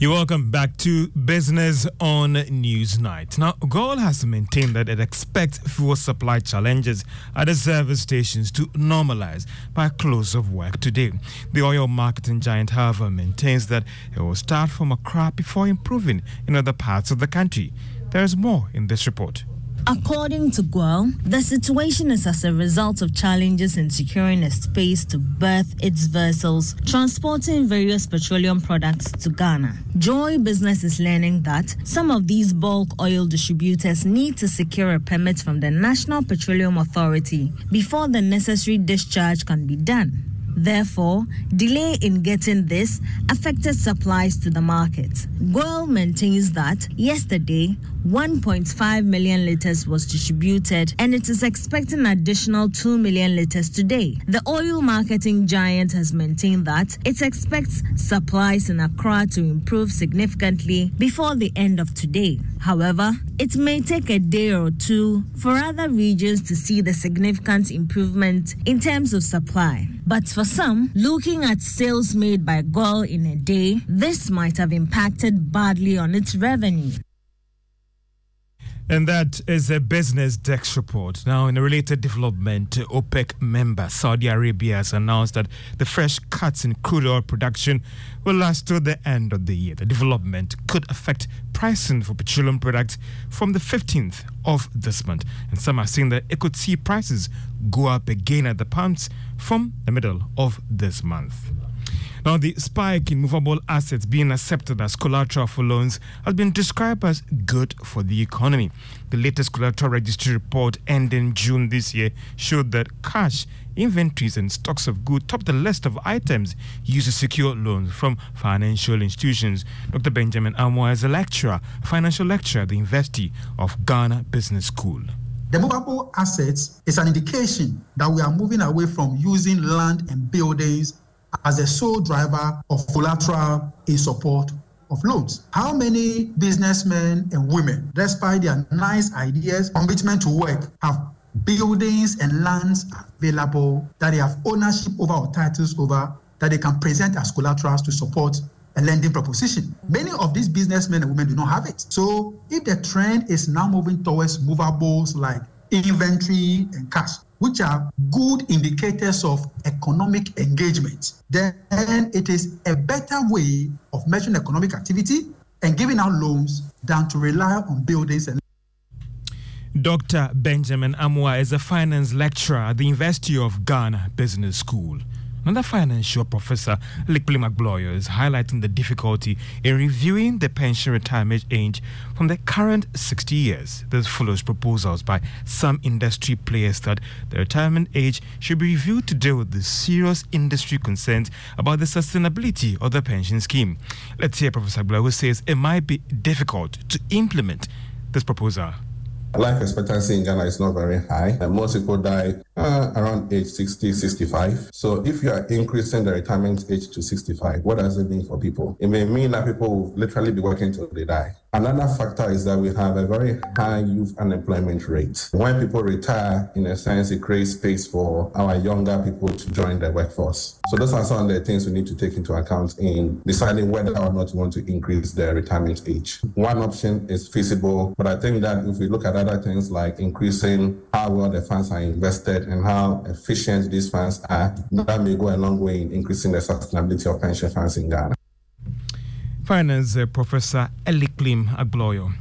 You're welcome back to Business on Newsnight. Now, GOIL has maintained that it expects fuel supply challenges at the service stations to normalize by close of work today. The oil marketing giant, however, maintains that it will start from a Accra before improving in other parts of the country. There is more in this report. According to GOIL, the situation is as a result of challenges in securing a space to berth its vessels transporting various petroleum products to Ghana. Joy Business is learning that some of these bulk oil distributors need to secure a permit from the National Petroleum Authority before the necessary discharge can be done. Therefore, delay in getting this affected supplies to the market. GOIL maintains that yesterday, 1.5 million litres was distributed and it is expecting additional 2 million litres today. The oil marketing giant has maintained that it expects supplies in Accra to improve significantly before the end of today. However, it may take a day or two for other regions to see the significant improvement in terms of supply. But for some, looking at sales made by GOIL in a day, this might have impacted badly on its revenue. And that is a business desk report. Now, in a related development, OPEC member Saudi Arabia has announced that the fresh cuts in crude oil production will last till the end of the year. The development could affect pricing for petroleum products from the 15th of this month. And some are saying that it could see prices go up again at the pumps from the middle of this month. Now, the spike in movable assets being accepted as collateral for loans has been described as good for the economy. The latest collateral registry report ending June this year showed that cash, inventories, and stocks of goods topped the list of items used to secure loans from financial institutions. Dr. Benjamin Amoah is a lecturer, financial lecturer at the University of Ghana Business School. The movable assets is an indication that we are moving away from using land and buildings as the sole driver of collateral in support of loans. How many businessmen and women, despite their nice ideas, commitment to work, have buildings and lands available that they have ownership over or titles over that they can present as collaterals to support a lending proposition. Many of these businessmen and women do not have it. So if the trend is now moving towards movables like inventory and cash, which are good indicators of economic engagement, then it is a better way of measuring economic activity and giving out loans than to rely on buildings and Dr. Benjamin Amoah is a finance lecturer at the University of Ghana Business School. Another financial professor, Elikplim Agbloyor, is highlighting the difficulty in reviewing the pension retirement age from the current 60 years. This follows proposals by some industry players that the retirement age should be reviewed to deal with the serious industry concerns about the sustainability of the pension scheme. Let's hear Professor Agboyo, who says it might be difficult to implement this proposal. Life expectancy in Ghana is not very high. And most people die uh, around age 60, 65. So if you are increasing the retirement age to 65, what does it mean for people? It may mean that people will literally be working till they die. Another factor is that we have a very high youth unemployment rate. When people retire, in a sense, it creates space for our younger people to join the workforce. So those are some of the things we need to take into account in deciding whether or not we want to increase the retirement age. One option is feasible, but I think that if we look at other things like increasing how well the funds are invested and how efficient these funds are, that may go a long way in increasing the sustainability of pension funds in Ghana. Finance uh, Professor Elikplim Agbloyor.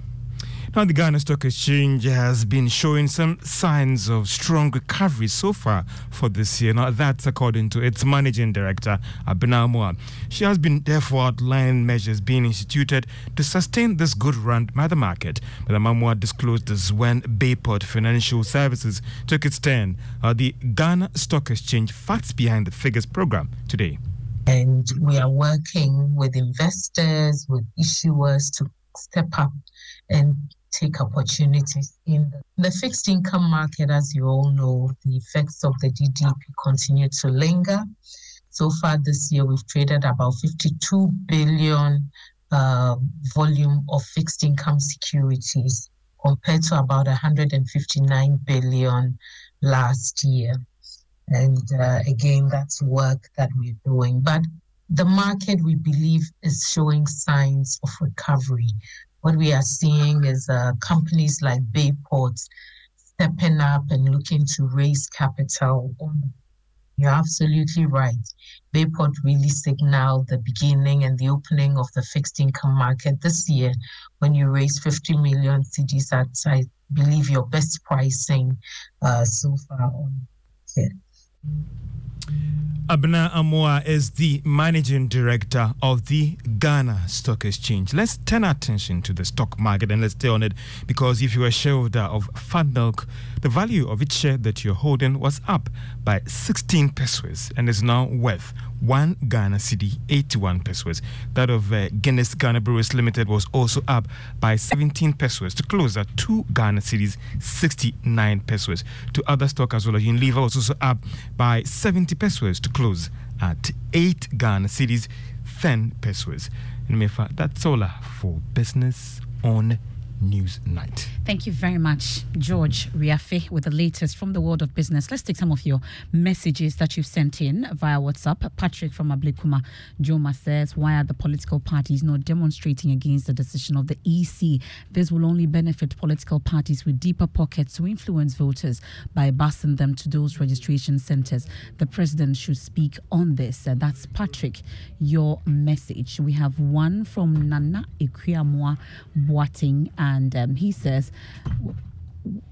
Now, the Ghana Stock Exchange has been showing some signs of strong recovery so far for this year. Now, that's according to its managing director, Amoah. She has been therefore outlining measures being instituted to sustain this good run by the market. Madam Amoah disclosed this when Bayport Financial Services took its turn at the Ghana Stock Exchange Facts Behind the Figures program today. And we are working with investors, with issuers to step up and take opportunities in the, the, fixed income market. As you all know, the effects of the DDEP continue to linger. So far this year, we've traded about 52 billion uh, volume of fixed income securities compared to about 159 billion last year. And uh, again, that's work that we're doing. But the market, we believe, is showing signs of recovery. What we are seeing is uh, companies like Bayport stepping up and looking to raise capital. You're absolutely right. Bayport really signaled the beginning and the opening of the fixed income market this year when you raised 50 million cedis at, I believe, your best pricing uh, so far on it. Abena Amoah is the managing director of the Ghana Stock Exchange. Let's turn attention to the stock market and let's stay on it because if you're a shareholder of FADNOC, the value of each share that you're holding was up by 16 pesewas and is now worth 1 Ghana cedi 81 pesewas. That of uh, Guinness Ghana Breweries Limited was also up by 17 pesewas to close at 2 Ghana cedis 69 pesewas. To other stock as well as Unilever was also up by 70 pesewas to close at 8 Ghana cedis 10 pesewas. And mefa that's all for business on News Night. Thank you very much, George Wiafe, with the latest from the world of business. Let's take some of your messages that you've sent in via WhatsApp. Patrick from Ablekuma Joma says, Why are the political parties not demonstrating against the decision of the EC? This will only benefit political parties with deeper pockets to influence voters by busing them to those registration centers. The president should speak on this. Uh, that's Patrick, your message. We have one from Nana Ikuamwa Boating and um, he says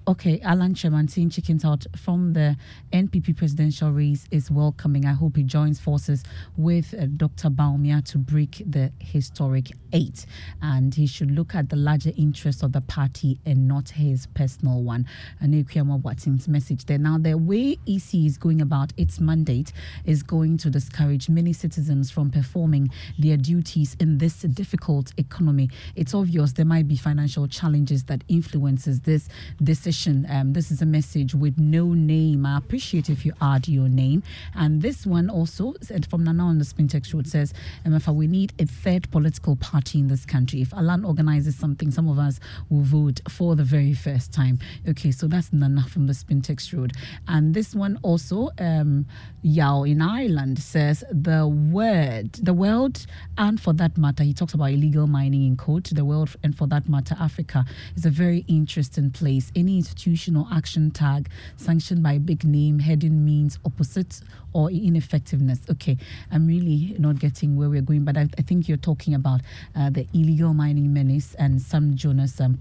okay, Alan Chairman seeing chickens out from the NPP presidential race is welcoming. I hope he joins forces with uh, Dr. Bawumia to break the historic eight. And he should look at the larger interest of the party and not his personal one. And Ekuyama Watson's message there. Now, the way EC is going about its mandate is going to discourage many citizens from performing their duties in this difficult economy. It's obvious there might be financial challenges that influences this decision. Um, this is a message with no name. I appreciate if you add your name. And this one also said from Nana on the Spintex Road says, MFA, we need a third political party in this country. If Alan organizes something, some of us will vote for the very first time. Okay, so that's Nana from the Spintex Road. And this one also, um, Yao in Ireland says the word, the world, and for that matter, he talks about illegal mining in court, the world, and for that matter, Africa is a very interesting place any institutional action tag sanctioned by a big name heading means opposite or ineffectiveness. Okay, I'm really not getting where we're going, but I, I think you're talking about uh, the illegal mining menace and Sam Jonah's um,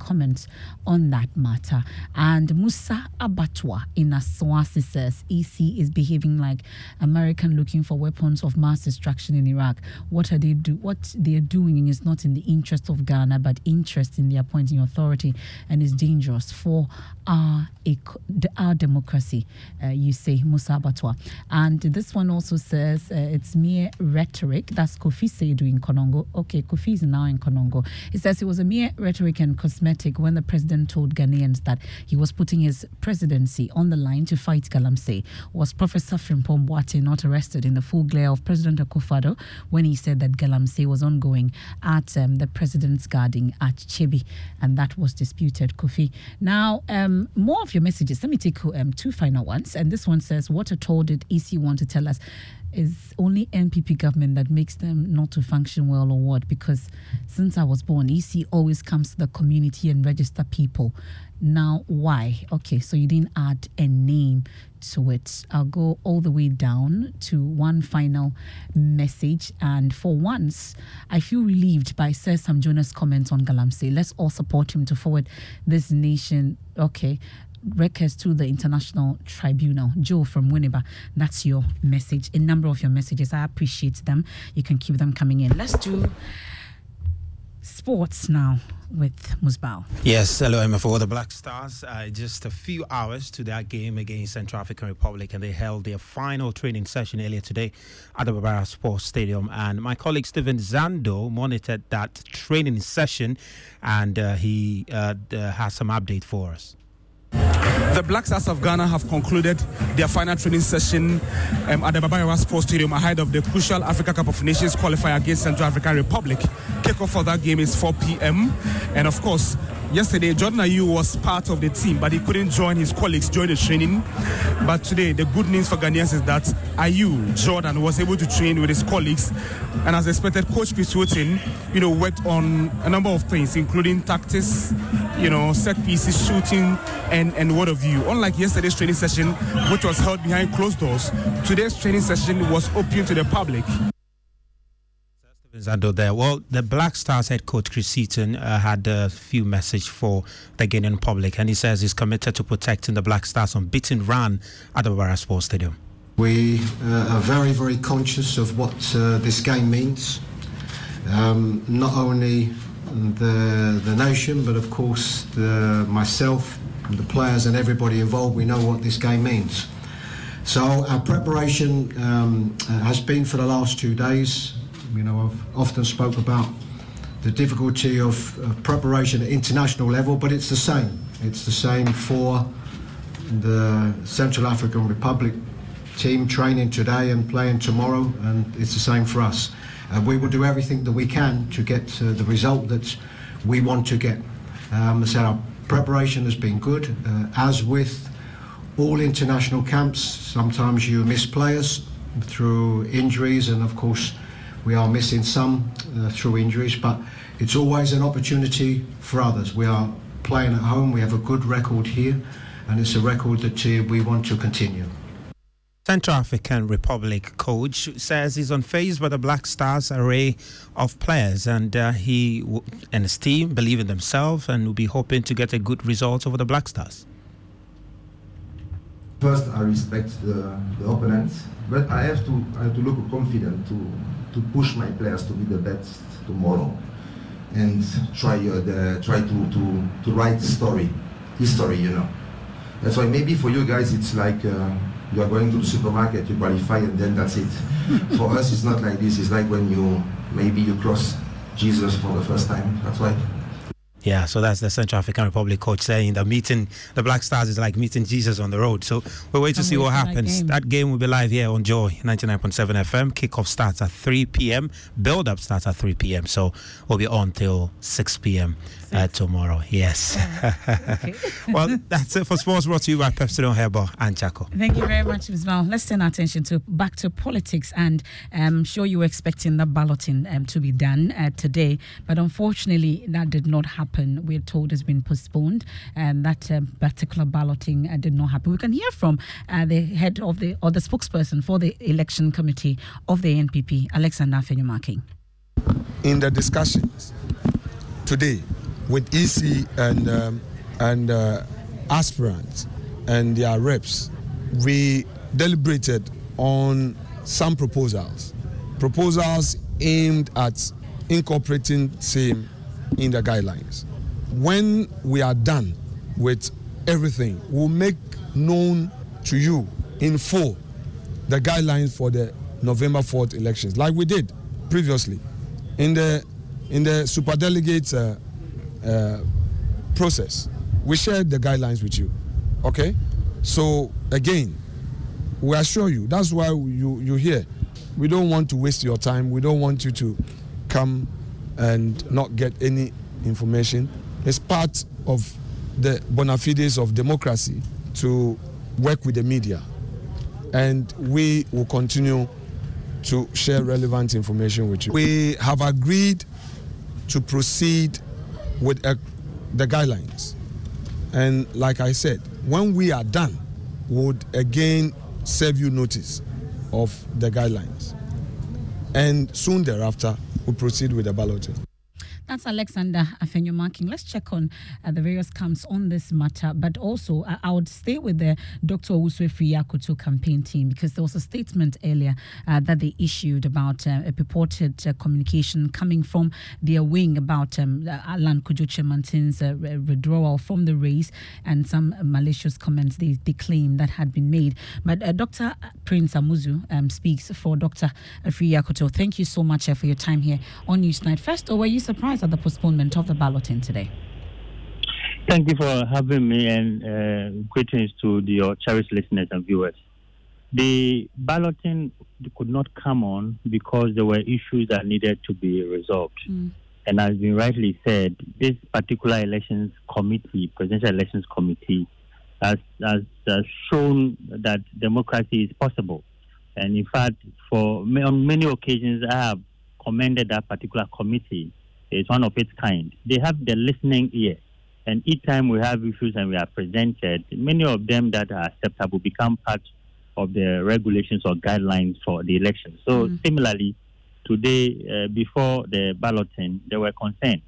on that matter. And Musa Abatwa in Aswasi says EC is behaving like American looking for weapons of mass destruction in Iraq. What are they do? What they're doing is not in the interest of Ghana, but interest in the appointing authority, and is dangerous for our our democracy. Uh, you say Musa Abatwa, and this one also says uh, it's mere rhetoric. That's Kofi Seidu in Konongo. Okay, Kofi is now in Konongo. He says it was a mere rhetoric and cosmetic when the president told Ghanaians that he was putting his presidency on the line to fight Galamsey. Was Professor Frimpong Boateng not arrested in the full glare of President Akufo-Addo when he said that Galamsey was ongoing at um, the president's guarding at Kyebi, and that was disputed, Kofi. Now, um, more of your messages. Let me take um, two final ones. And this one says, What a all did EC want to tell us? Is only NPP government that makes them not to function well or what? Because since I was born, EC always comes to the community and register people. Now, why? Okay, so you didn't add a name to it. I'll go all the way down to one final message. And for once, I feel relieved by Sir Sam Jonah's comments on Galamsey. Let's all support him to forward this nation. Okay, records to the International Tribunal. Joe from Winneba, that's your message. A number of your messages. I appreciate them. You can keep them coming in. Let's do sports now with Musbao. Yes, hello, Emma. For the Black Stars, uh, just a few hours to that game against Central African Republic, and they held their final training session earlier today at the Baba Yara Sports Stadium. And my colleague Stephen Zando monitored that training session, and uh, he uh, has some update for us. The Black Stars of Ghana have concluded their final training session um, at the Baba Yara Sports Stadium ahead of the crucial Africa Cup of Nations qualifier against Central African Republic. Kickoff for that game is 4 p.m. And of course, yesterday Jordan Ayew was part of the team, but he couldn't join his colleagues during the training. But today, the good news for Ghanaians is that Ayew, Jordan, was able to train with his colleagues. And as expected, Coach Chris Hughton, you know, worked on a number of things, including tactics, you know, set pieces, shooting, and, and what of you. Unlike yesterday's training session, which was held behind closed doors, today's training session was open to the public. Zando there. Well, the Black Stars head coach Chris Hughton uh, had a few message for the Ghanaian public, and he says he's committed to protecting the Black Stars unbeaten run at the Barra Sports Stadium. We uh, are very, very conscious of what uh, this game means. Um, not only the the nation, but of course the, myself, the players, and everybody involved. We know what this game means. So our preparation um, has been for the last two days. You know, I've often spoke about the difficulty of, of preparation at international level, but it's the same. It's the same for the Central African Republic team training today and playing tomorrow, and it's the same for us. We will do everything that we can to get uh, the result that we want to get. Um, said our preparation has been good, uh, as with all international camps. Sometimes you miss players through injuries, and of course, we are missing some uh, through injuries, but it's always an opportunity for others. We are playing at home, we have a good record here, and it's a record that uh, we want to continue. Central African Republic coach says he's unfazed by the Black Stars array of players, and uh, he w- and his team believe in themselves and will be hoping to get a good result over the Black Stars. First, I respect the, the opponents, but I have to I have to look confident to to push my players to be the best tomorrow, and try uh, the try to to to write story, history, you know. That's why maybe for you guys it's like. Uh, you are going to the supermarket, you qualify, and then that's it. for us, it's not like this. It's like when you maybe you cross Jesus for the first time. That's why. Yeah, so that's the Central African Republic coach saying that meeting the Black Stars is like meeting Jesus on the road. So we'll wait to Can't see what for that happens. game. That game. will be live here on Joy 99.7 FM. Kickoff starts at 3 p.m. Build up starts at 3 p.m. So we'll be on till 6 p.m. Uh, tomorrow. Yes. well, that's it for sports brought to you by Pepsi Herbal and Chaco. Thank you very much, Ms. Mal. Let's turn our attention to back to politics, and I'm sure you were expecting the balloting um, to be done uh, today, but unfortunately, that did not happen. We're told it's been postponed, and that um, particular balloting uh, did not happen. We can hear from uh, the head of the or the spokesperson for the election committee of the NPP, Alexander Afenyo-Markin. in the discussions today with EC and um, and uh, aspirants and their reps, we deliberated on some proposals, proposals aimed at incorporating same in the guidelines. When we are done with everything, we'll make known to you in full the guidelines for the November 4th elections, like we did previously. In the in the superdelegates uh, uh, process. We shared the guidelines with you. Okay, so again, we assure you that's why you you here. We don't want to waste your time. We don't want you to come and not get any information. It's part of the bona fides of democracy to work with the media, and we will continue to share relevant information with you. We have agreed to proceed with uh, the guidelines. And like I said, when we are done, would again serve you notice of the guidelines. And soon thereafter, we'll proceed with the balloting. That's Alexander Afenyo-Markin. Let's check on uh, the various camps on this matter, but also uh, I would stay with the Dr. Uswe Yakutu campaign team because there was a statement earlier uh, that they issued about uh, a purported uh, communication coming from their wing about um, Alan Kyerematen's uh, withdrawal from the race and some malicious comments they, they claim that had been made. But Dr. Prince Amuzu um, speaks for Dr. Yakutu. Thank you so much for your time here on Newsnight. First, or were you surprised at the postponement of the balloting today? Thank you for having me and uh, greetings to the, your cherished listeners and viewers. The balloting could not come on because there were issues that needed to be resolved. Mm. And as been rightly said, this particular elections committee, presidential elections committee, has, has, has shown that democracy is possible. And in fact, for on many occasions, I have commended that particular committee. It's one of its kind. They have the listening ear. And each time we have issues and we are presented, many of them that are acceptable become part of the regulations or guidelines for the election. So mm. similarly, today uh, before the balloting, there were concerns.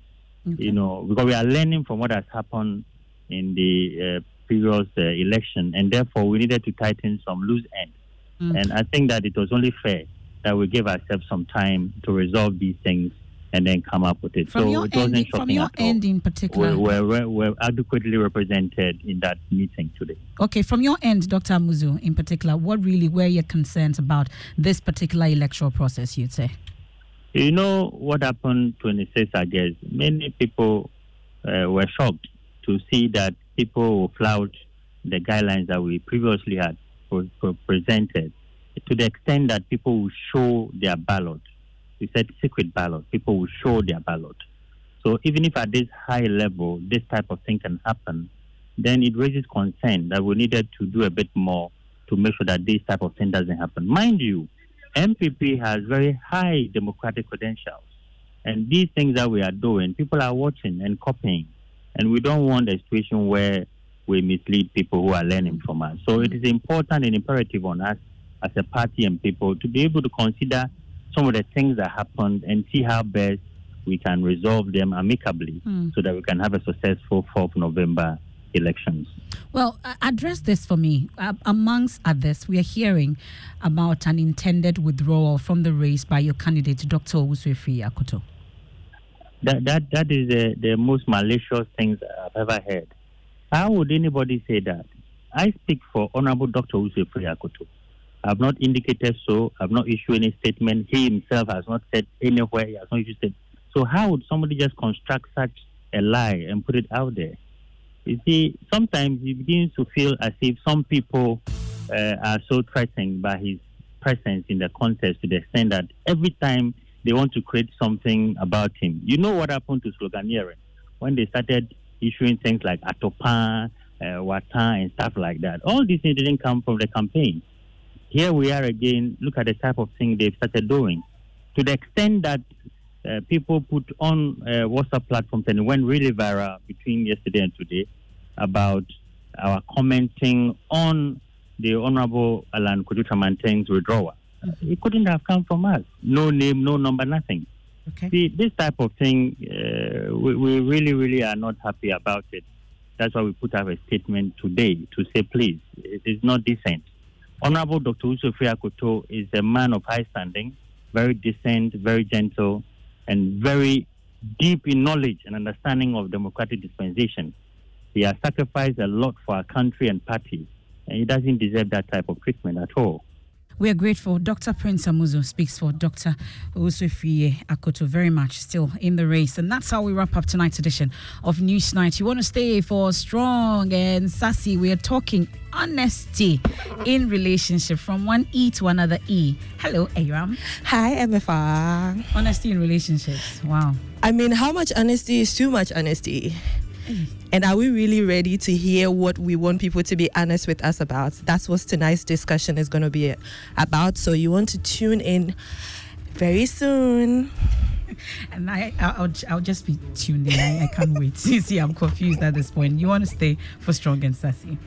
Okay. You know, because we are learning from what has happened in the uh, previous uh, election, and therefore we needed to tighten some loose ends. Mm. And I think that it was only fair that we give ourselves some time to resolve these things and then come up with it. From so your it end, from your end in particular, we're, we're, we're, adequately represented in that meeting today. Okay, from your end, Dr. Amuzu, in particular, what really were your concerns about this particular electoral process? You'd say. You know what happened 26 August. Many people uh, were shocked to see that people will flout the guidelines that we previously had presented to the extent that people will show their ballot. We said secret ballot. People will show their ballot. So even if at this high level this type of thing can happen, then it raises concern that we needed to do a bit more to make sure that this type of thing doesn't happen. Mind you, NPP has very high democratic credentials. And these things that we are doing, people are watching and copying. And we don't want a situation where we mislead people who are learning from us. So it is important and imperative on us as a party and people to be able to consider some of the things that happened and see how best we can resolve them amicably mm. so that we can have a successful 4th November elections. Well, address this for me. Uh, amongst others, we are hearing about an intended withdrawal from the race by your candidate, Dr. Owusu Akoto. That, that, that is the, the most malicious things I've ever heard. How would anybody say that? I speak for Honorable Dr. Owusu Akoto. I've not indicated so. I've not issued any statement. He himself has not said anywhere. He has not issued. So how would somebody just construct such a lie and put it out there? You see, sometimes he begins to feel as if some people uh, are so threatened by his presence in the contest to the extent that every time they want to create something about him. You know what happened to sloganeering when they started issuing things like Atopa, uh, Wata, and stuff like that. All these things didn't come from the campaign. Here we are again. Look at the type of thing they've started doing. To the extent that uh, people put on uh, WhatsApp platforms and went really viral between yesterday and today about our commenting on the Honorable Alan Kyerematen's withdrawal. Mm-hmm. It couldn't have come from us. No name, no number, nothing. Okay. See, this type of thing, uh, we, we really, really are not happy about it. That's why we put out a statement today to say, please, it is not decent. Honorable Dr. Owusu Akoto is a man of high standing, very decent, very gentle, and very deep in knowledge and understanding of democratic dispensation. He has sacrificed a lot for our country and party, and he doesn't deserve that type of treatment at all. We are grateful. Dr. Prince Amuzu speaks for Dr. Owusu Akoto very much still in the race. And that's how we wrap up tonight's edition of News Night. You want to stay for strong and sassy. We are talking honesty in relationship from one E to another E. Hello, Aram. Hi, MFR. Honesty in relationships. Wow. I mean, how much honesty is too much honesty? And are we really ready to hear what we want people to be honest with us about? That's what tonight's discussion is going to be about. So you want to tune in very soon. And I, I'll, I'll just be tuned in. I, I can't wait. See, I'm confused at this point. You want to stay for strong and sassy.